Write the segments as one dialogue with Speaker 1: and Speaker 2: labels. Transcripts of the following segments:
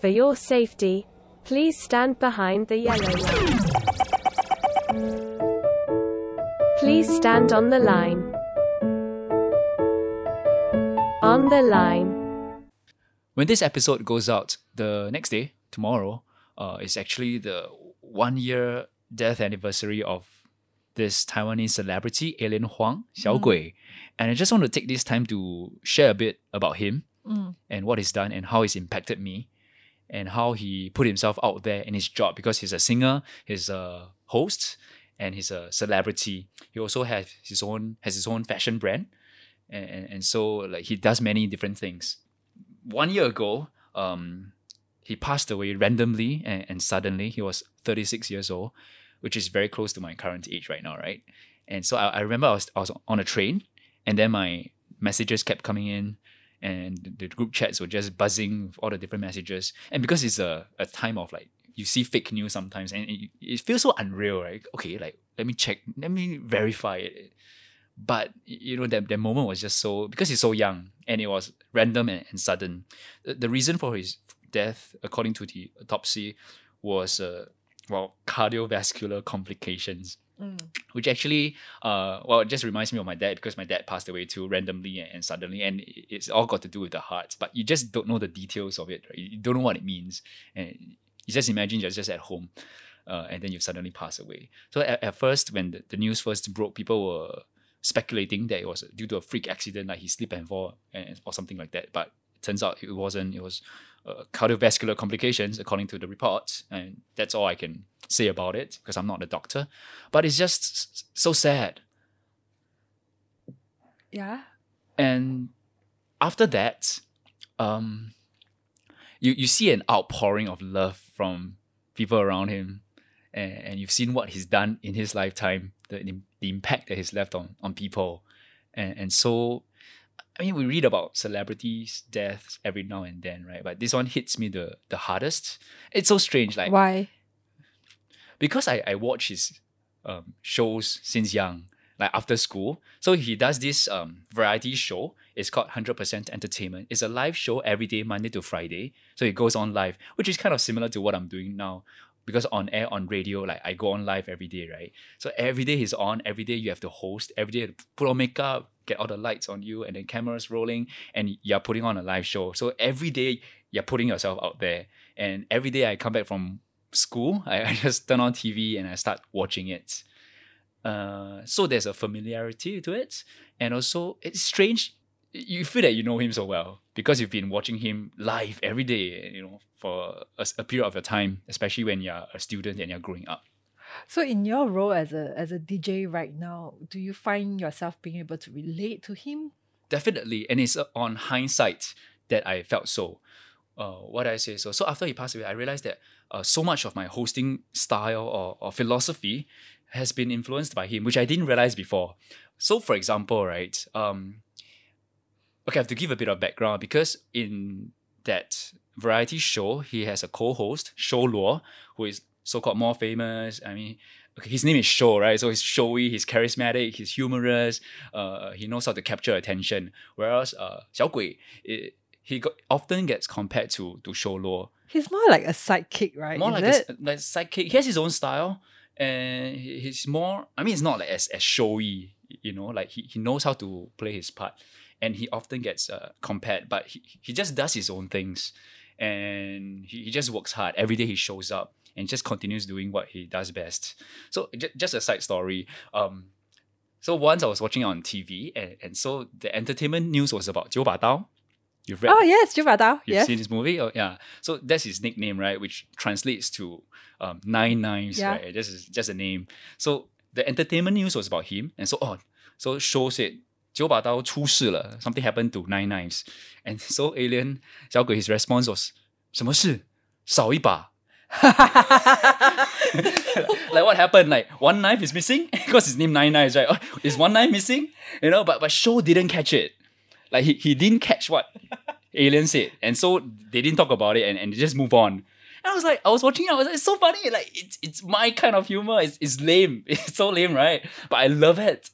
Speaker 1: For your safety, please stand behind the yellow line. Please stand on the line. On the line.
Speaker 2: When this episode goes out, the next day, tomorrow, uh, is actually the one year death anniversary of this Taiwanese celebrity, Alien Huang, Xiao Gui. And I just want to take this time to share a bit about him and what he's done and how he's impacted me and how he put himself out there in his job because he's a singer, he's a host, and he's a celebrity. He also has his own has his own fashion brand. And, and, and so like he does many different things. One year ago, um, he passed away randomly and, and suddenly. He was 36 years old, which is very close to my current age right now, right? And so I, I remember I was, I was on a train and then my messages kept coming in and the group chats were just buzzing with all the different messages. And because it's a, a time of like, you see fake news sometimes and it, it feels so unreal, right? Okay, like, let me check, let me verify it. But, you know, that, that moment was just so, because he's so young and it was random and, and sudden. The, the reason for his death, according to the autopsy, was, uh, well, cardiovascular complications which actually uh well it just reminds me of my dad because my dad passed away too randomly and, and suddenly and it's all got to do with the heart but you just don't know the details of it right? you don't know what it means and you just imagine you're just at home uh, and then you suddenly pass away so at, at first when the, the news first broke people were speculating that it was due to a freak accident like he slipped and fall and, or something like that but turns out it wasn't it was uh, cardiovascular complications according to the reports and that's all i can say about it because i'm not a doctor but it's just so sad.
Speaker 3: Yeah.
Speaker 2: And after that, um, you you see an outpouring of love from people around him, and, and you've seen what he's done in his lifetime, the the impact that he's left on on people, and and so. I mean, we read about celebrities' deaths every now and then, right? But this one hits me the the hardest. It's so strange, like
Speaker 3: Why?
Speaker 2: because I, I watch his um, shows since young, like after school. So he does this um, variety show. It's called 100% Entertainment. It's a live show every day, Monday to Friday. So it goes on live, which is kind of similar to what I'm doing now. Because on air, on radio, like I go on live every day, right? So every day he's on, every day you have to host, every day you have to put on makeup, get all the lights on you, and then cameras rolling, and you're putting on a live show. So every day you're putting yourself out there. And every day I come back from school, I, I just turn on TV and I start watching it. Uh, so there's a familiarity to it, and also it's strange. You feel that you know him so well because you've been watching him live every day, you know, for a, a period of your time, especially when you're a student and you're growing up.
Speaker 3: So in your role as a as a DJ right now, do you find yourself being able to relate to him?
Speaker 2: Definitely, and it's uh, on hindsight that I felt so. Uh, what I say so. So after he passed away, I realized that uh, so much of my hosting style or, or philosophy has been influenced by him, which I didn't realize before. So, for example, right, um, okay, I have to give a bit of background because in that variety show, he has a co-host, Show Lo, who is so-called more famous. I mean, okay, his name is Show, right? So he's showy, he's charismatic, he's humorous. Uh, he knows how to capture attention. Whereas uh, Xiao Gui, it, he got, often gets compared to to Show Lo.
Speaker 3: He's more like a sidekick, right?
Speaker 2: More
Speaker 3: Is
Speaker 2: like
Speaker 3: it?
Speaker 2: a, like sidekick. He has his own style, and he- he's more. I mean, it's not like as as showy, you know. Like he, he knows how to play his part, and he often gets uh, compared. But he, he just does his own things, and he, he just works hard every day. He shows up and just continues doing what he does best. So j- just a side story. Um, so once I was watching it on TV, and, and so the entertainment news was about Jiu Ba Dao. You've read
Speaker 3: Oh yes, Jiu Ba Dao.
Speaker 2: You've
Speaker 3: Yes.
Speaker 2: seen this movie? Oh, yeah. So that's his nickname, right? Which translates to um, Nine Knives,
Speaker 3: Yeah.
Speaker 2: right? This is just a name. So the entertainment news was about him. And so on. So Show said, 九把刀出事了, something happened to Nine Knives. And so Alien, 小鬼, his response was, 什么事?少一把. like what happened? Like one knife is missing because his name Nine Knives, right? Is one knife missing? You know, but but Show didn't catch it. Like he, he didn't catch what Alien said, and so they didn't talk about it, and, and they just move on. And I was like, I was watching it, I was like, it's so funny. Like it's it's my kind of humor. It's it's lame. It's so lame, right? But I love it.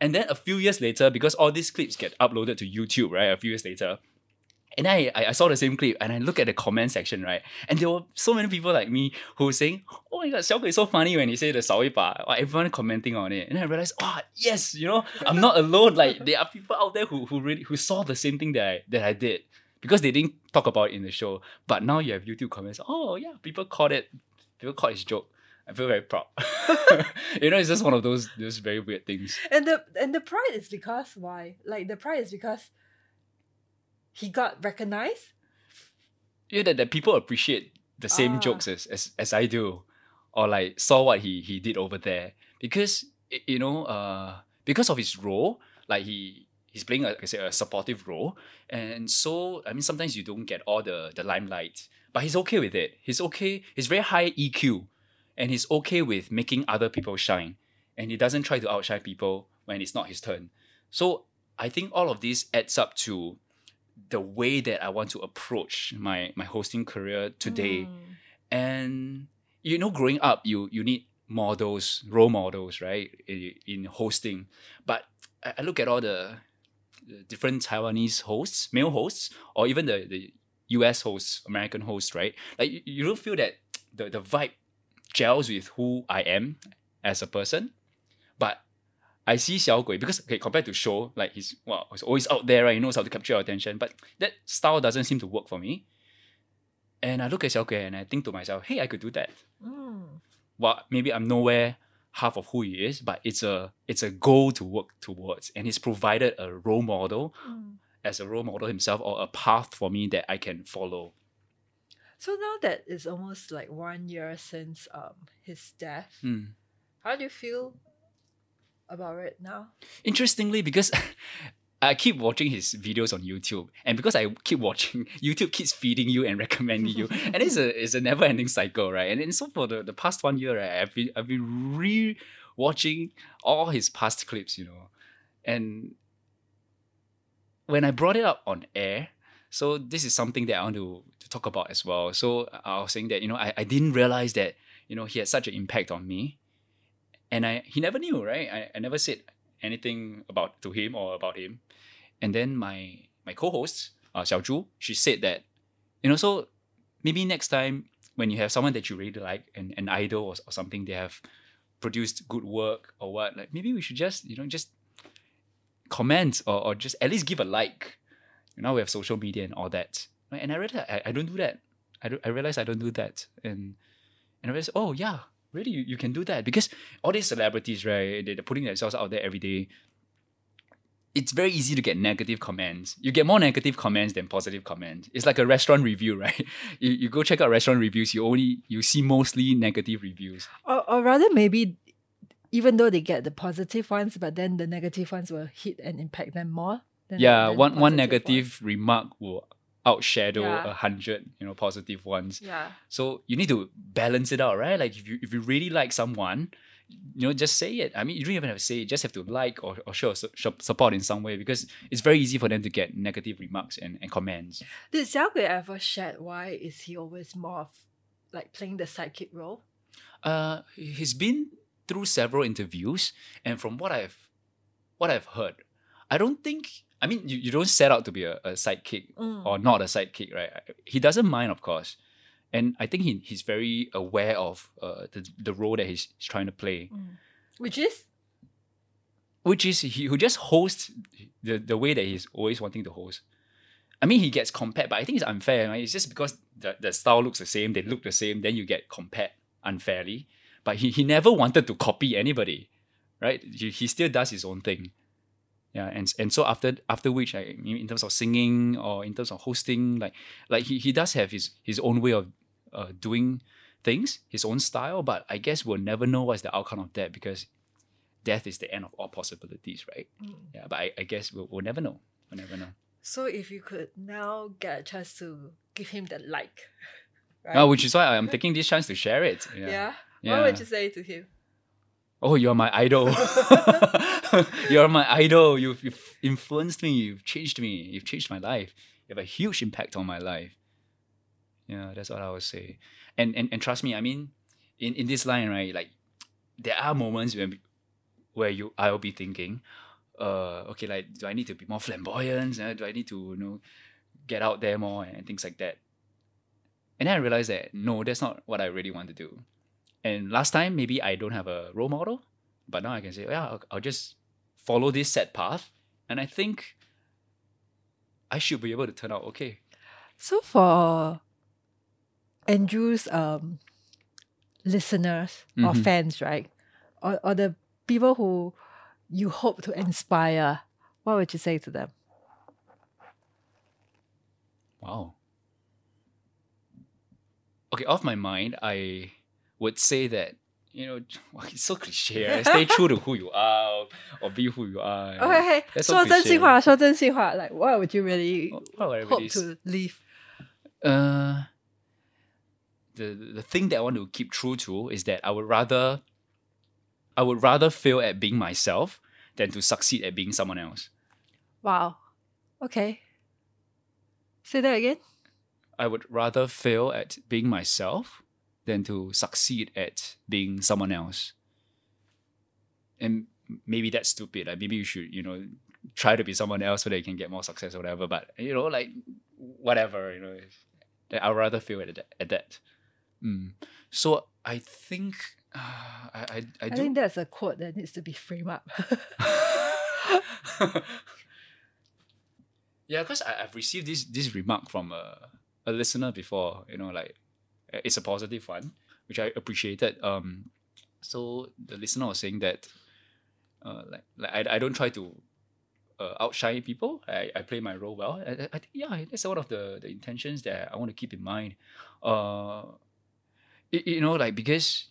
Speaker 2: And then a few years later, because all these clips get uploaded to YouTube, right? A few years later, and I, I saw the same clip and I look at the comment section, right? And there were so many people like me who were saying, Oh my god, Xiao is so funny when he say the sorry part. Everyone commenting on it. And I realized, oh yes, you know, I'm not alone. Like there are people out there who who really who saw the same thing that I that I did. Because they didn't talk about it in the show. But now you have YouTube comments. Oh yeah, people caught it. People caught his joke. I feel very proud. you know, it's just one of those those very weird things.
Speaker 3: And the and the pride is because why? Like the pride is because he got recognized.
Speaker 2: Yeah, that, that people appreciate the same
Speaker 3: Ah.
Speaker 2: jokes as, as as I do, or like saw what he he did over there because you know uh because of his role, like he he's playing a, like I say a supportive role, and so I mean sometimes you don't get all the the limelight, but he's okay with it. He's okay. He's very high EQ, and he's okay with making other people shine, and he doesn't try to outshine people when it's not his turn. So I think all of this adds up to the way that I want to approach my my hosting career today.
Speaker 3: Mm.
Speaker 2: And you know, growing up, you you need models, role models, right, in, in hosting. But I, I look at all the, the different Taiwanese hosts, male hosts, or even the the U.S. hosts, American hosts, right? Like you, you don't feel that the the vibe gels with who I am as a person, but I see Xiao Gui because okay, compared to show, like he's well, he's always out there, right? He knows how to capture your attention, but that style doesn't seem to work for me. And I look at Xiao Gui and I think to myself, hey, I could do that.
Speaker 3: Mm.
Speaker 2: Well, maybe I'm nowhere half of who he is, but it's a it's a goal to work towards. And he's provided a role model
Speaker 3: Mm.
Speaker 2: as a role model himself or a path for me that I can follow.
Speaker 3: So now that it's almost like one year since um his death,
Speaker 2: Hmm.
Speaker 3: how do you feel about it now?
Speaker 2: Interestingly, because I keep watching his videos on YouTube, and because I keep watching, YouTube keeps feeding you and recommending you, and it's a it's a never ending cycle, right? And then so for the, the past one year, right, I've been I've been re watching all his past clips, you know, and when I brought it up on air, so this is something that I want to, to talk about as well. So I was saying that you know I, I didn't realize that you know he had such an impact on me, and I he never knew, right? I, I never said anything about to him or about him. And then my my co-host, uh, Xiao Zhu, she said that, you know, so maybe next time when you have someone that you really like, an, an idol or, or something, they have produced good work or what, like maybe we should just, you know, just comment or, or just at least give a like. You know, we have social media and all that. Right? And I realized I, I don't do that. I, do, I realized I don't do that. And and I realized, oh yeah, really you, you can do that. Because all these celebrities, right, they- they're putting themselves out there every day it's very easy to get negative comments. You get more negative comments than positive comments. It's like a restaurant review, right? You, you go check out restaurant reviews, you only you see mostly negative reviews.
Speaker 3: Or, or rather, maybe even though they get the positive ones, but then the negative ones will hit and impact them more.
Speaker 2: Yeah, one one negative remark will outshadow
Speaker 3: Yeah.
Speaker 2: a hundred, you know, positive ones.
Speaker 3: Yeah.
Speaker 2: So you need to balance it out, right? Like if you if you really like someone, you know, just say it. I mean, you don't even have to say it. Just have to like or, or show su- support in some way because it's very easy for them to get negative remarks and, and comments.
Speaker 3: Did Xiao Gui ever shared why is he always more of like playing the sidekick role?
Speaker 2: Uh, he's been through several interviews, and from what I've what I've heard, I don't think. I mean, you, you don't set out to be a, a sidekick
Speaker 3: Mm.
Speaker 2: or not a sidekick, right? He doesn't mind, of course, and I think he, he's very aware of uh, the the role that he's, he's trying to play,
Speaker 3: Which is
Speaker 2: which is he who just hosts the the way that he's always wanting to host. I mean, he gets compared, but I think it's unfair. Right? It's just because the, the style looks the same, they look the same, then you get compared unfairly. But he, he never wanted to copy anybody, right? He, he still does his own thing. Yeah, and and so after after which, I mean, in terms of singing or in terms of hosting, like like he, he does have his his own way of uh, doing things, his own style. But I guess we'll never know what's the outcome of that because death is the end of all possibilities, right? Yeah, but I, I guess we'll, we'll never know. We'll never know.
Speaker 3: so if you could now get a chance to give him the like, right?
Speaker 2: Uh, which is why I'm taking this chance to share it. Yeah.
Speaker 3: yeah.
Speaker 2: Yeah.
Speaker 3: What would you say to him?
Speaker 2: Oh, you're my idol. you're my idol. You've, you've influenced me. You've changed me. You've changed my life. You have a huge impact on my life. Yeah, that's what I would say. And and, and trust me, I mean, in, in this line, right, like there are moments when where you I will be thinking, uh, okay, like do I need to be more flamboyant? Uh, do I need to, you know, get out there more and things like that. And then I realized that no, that's not what I really want to do. And last time, maybe I don't have a role model, but now I can say, yeah, I'll, I'll just follow this set path. And I think I should be able to turn out okay.
Speaker 3: So for Andrew's um listeners or
Speaker 2: Mhm.
Speaker 3: fans, right? Or or the people who you hope to inspire, what would you say to them?
Speaker 2: Wow. Okay, off my mind, I would say that, you know, wow, it's so cliche. eh? Stay true to who you are or be who you are.
Speaker 3: Okay,
Speaker 2: That's so
Speaker 3: 说真心
Speaker 2: cliche.
Speaker 3: 话，说真心话, like what would you really
Speaker 2: What- what would I
Speaker 3: hope
Speaker 2: really
Speaker 3: to leave?
Speaker 2: Uh, the the thing that I want to keep true to is that I would rather I would rather fail at being myself than to succeed at being someone else.
Speaker 3: Wow. Okay. Say that again.
Speaker 2: I would rather fail at being myself than to succeed at being someone else. And maybe that's stupid. Like maybe you should, you know, try to be someone else so that you can get more success or whatever. But you know, like whatever, you know, I'd rather fail at that. At that. Mm. So I think uh, I I, I,
Speaker 3: I think that's a quote that needs to be framed up.
Speaker 2: yeah, because I've received this this remark from a, a listener before. You know, like it's a positive one, which I appreciated. Um, so the listener was saying that, uh, like like I, I don't try to uh, outshine people. I, I play my role well. I, I think yeah, that's one of the the intentions that I want to keep in mind. Uh, you know, like because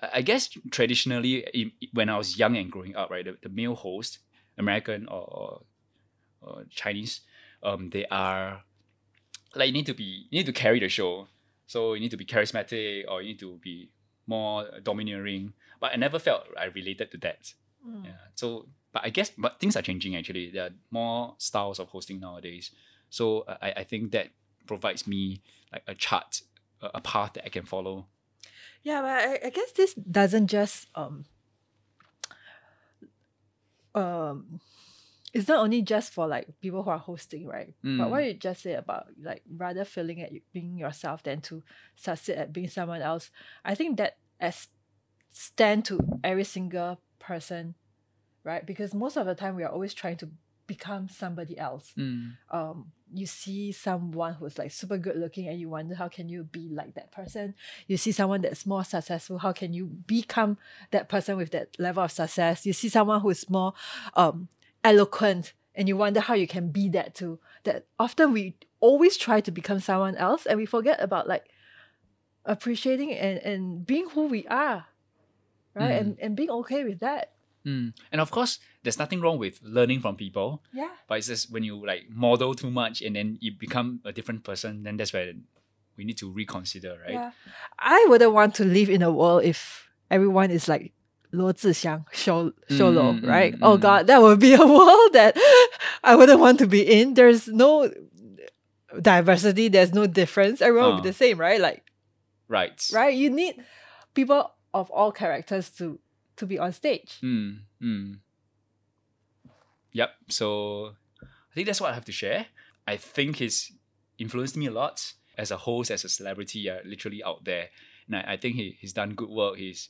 Speaker 2: I I guess traditionally in, when I was young and growing up, right, the, the male host, American or, or, or Chinese, um, they are like you need to be you need to carry the show. So you need to be charismatic or you need to be more domineering. But I never felt I related to that.
Speaker 3: Mm.
Speaker 2: Yeah. So, but I guess, but things are changing actually. There are more styles of hosting nowadays. So I, I think that provides me like a chart, a, a path that I can follow.
Speaker 3: Yeah, but I, I guess this doesn't just um um it's not only just for like people who are hosting, right? But
Speaker 2: Mm.
Speaker 3: what you just said about like rather failing at being yourself than to succeed at being someone else, I think that as stand to every single person, right? Because most of the time we are always trying to become somebody else
Speaker 2: Mm.
Speaker 3: um you see someone who's like super good looking and you wonder how can you be like that person you see someone that's more successful how can you become that person with that level of success you see someone who's more um eloquent and you wonder how you can be that too that often we always try to become someone else and we forget about like appreciating and and being who we are right
Speaker 2: Mm.
Speaker 3: and and being okay with that
Speaker 2: Mm. And of course, there's nothing wrong with learning from people,
Speaker 3: yeah
Speaker 2: but it's just when you like model too much and then you become a different person, then that's where we need to reconsider, right?
Speaker 3: Yeah. I wouldn't want to live in a world if everyone is like Luo Zhixiang, Show, Show Lo,
Speaker 2: Mm, mm,
Speaker 3: right?
Speaker 2: mm,
Speaker 3: Oh. God, that would be a world that I wouldn't want to be in. There's no diversity, there's no difference. Everyone would be
Speaker 2: Uh.
Speaker 3: the same, right? Like,
Speaker 2: Right.
Speaker 3: right? You need people of all characters to to be on stage.
Speaker 2: Mm, mm. Yep. So I think that's what I have to share. I think he's influenced me a lot as a host, as a celebrity, uh, literally out there. And I, I think he, he's done good work. He's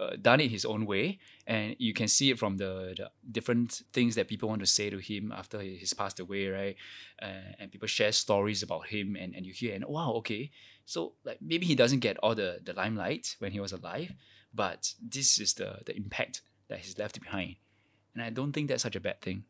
Speaker 2: uh, done it his own way. And you can see it from the, the different things that people want to say to him after he- he's passed away, right? Uh, and people share stories about him and, and you hear, and wow, okay. So like maybe he doesn't get all the, the limelight when he was alive, but this is the, the impact that he's left behind. And I don't think that's such a bad thing.